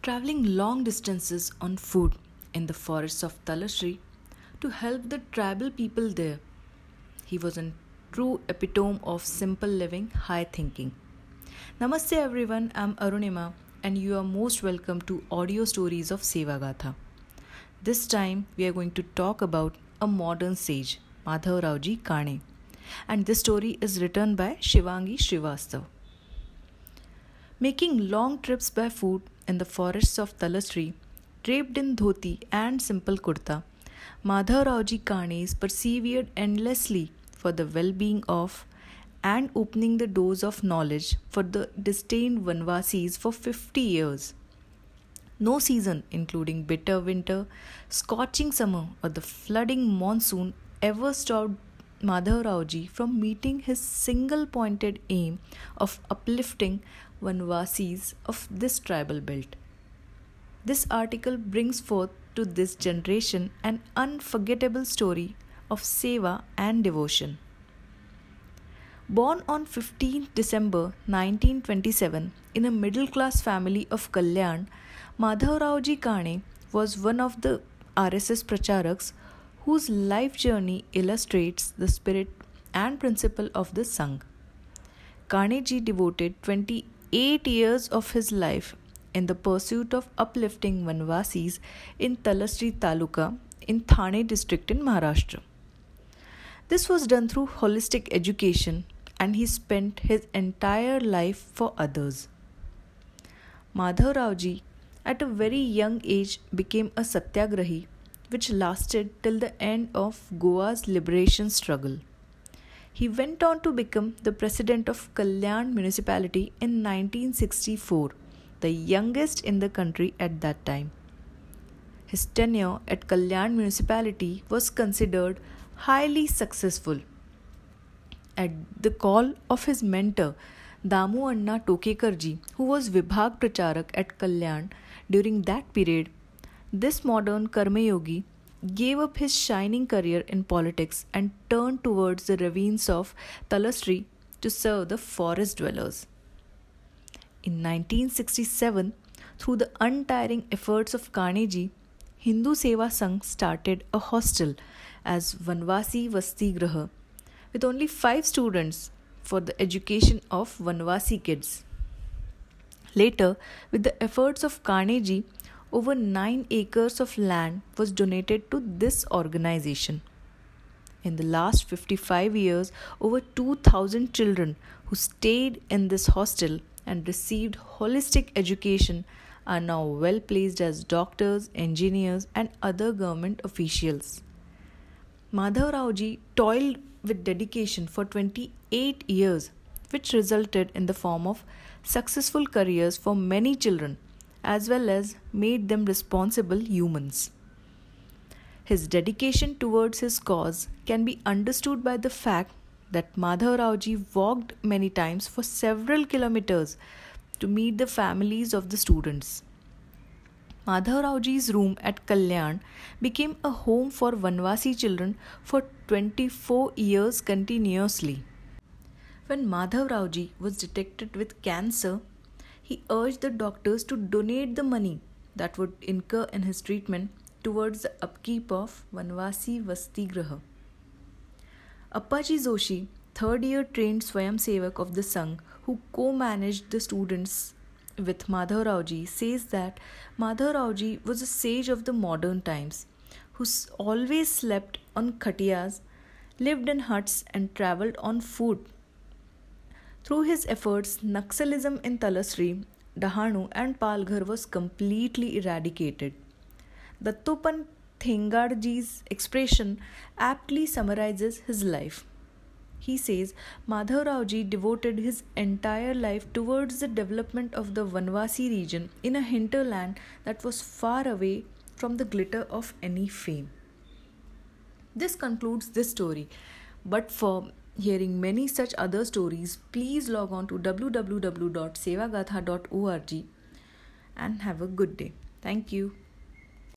traveling long distances on foot in the forests of Talasri to help the tribal people there. He was a true epitome of simple living, high thinking. Namaste everyone, I'm Arunima and you are most welcome to audio stories of Sevagatha. This time we are going to talk about a modern sage, Madhav Raoji Kane. And this story is written by Shivangi Srivastav. Making long trips by foot in the forests of Talasri, draped in dhoti and simple kurta, Madhav Raoji Kanes persevered endlessly for the well being of and opening the doors of knowledge for the disdained Vanvasis for 50 years. No season, including bitter winter, scorching summer, or the flooding monsoon, ever stopped Madhav Raoji from meeting his single pointed aim of uplifting Vanvasis of this tribal belt. This article brings forth to this generation an unforgettable story of seva and devotion. Born on 15 December 1927 in a middle class family of Kalyan, Madhav Raoji Kane was one of the RSS Pracharaks whose life journey illustrates the spirit and principle of the Sangh. Kaneji devoted 28 years of his life in the pursuit of uplifting Vanvasis in Talasri Taluka in Thane district in Maharashtra. This was done through holistic education and he spent his entire life for others. Madhav Raoji at a very young age became a satyagrahi which lasted till the end of Goa's liberation struggle. He went on to become the president of Kalyan municipality in 1964, the youngest in the country at that time. His tenure at Kalyan municipality was considered highly successful at the call of his mentor, Damu Anna Tokekarji, who was Vibhag Pracharak at Kalyan during that period, this modern Karma Yogi gave up his shining career in politics and turned towards the ravines of Talasri to serve the forest dwellers. In 1967, through the untiring efforts of Kaneji, Hindu Seva Sangh started a hostel as Vanvasi Vasti Graha with only 5 students for the education of Vanvasi kids. Later, with the efforts of Kaneji, over 9 acres of land was donated to this organization. In the last 55 years, over 2000 children who stayed in this hostel and received holistic education are now well placed as doctors, engineers, and other government officials. Madhav Raoji toiled with dedication for 28 years, which resulted in the form of successful careers for many children as well as made them responsible humans. His dedication towards his cause can be understood by the fact that Madhav Raoji walked many times for several kilometers to meet the families of the students. Madhav Raoji's room at Kalyan became a home for Vanvasi children for 24 years continuously. When Madhav Raoji was detected with cancer, he urged the doctors to donate the money that would incur in his treatment towards the upkeep of Vanvasi Vasti Graha. Appaji Joshi, third year trained Swayam Sevak of the Sangh, who co managed the students with Madhav Raoji, says that Madhav Raoji was a sage of the modern times who always slept on khatiyas, lived in huts, and traveled on foot. Through his efforts, Naxalism in Talasri, Dahanu, and Palghar was completely eradicated. The Dattopant Thengarji's expression aptly summarizes his life. He says Madhav Raoji devoted his entire life towards the development of the Vanvasi region in a hinterland that was far away from the glitter of any fame. This concludes this story. But for hearing many such other stories, please log on to www.sevagatha.org and have a good day. Thank you.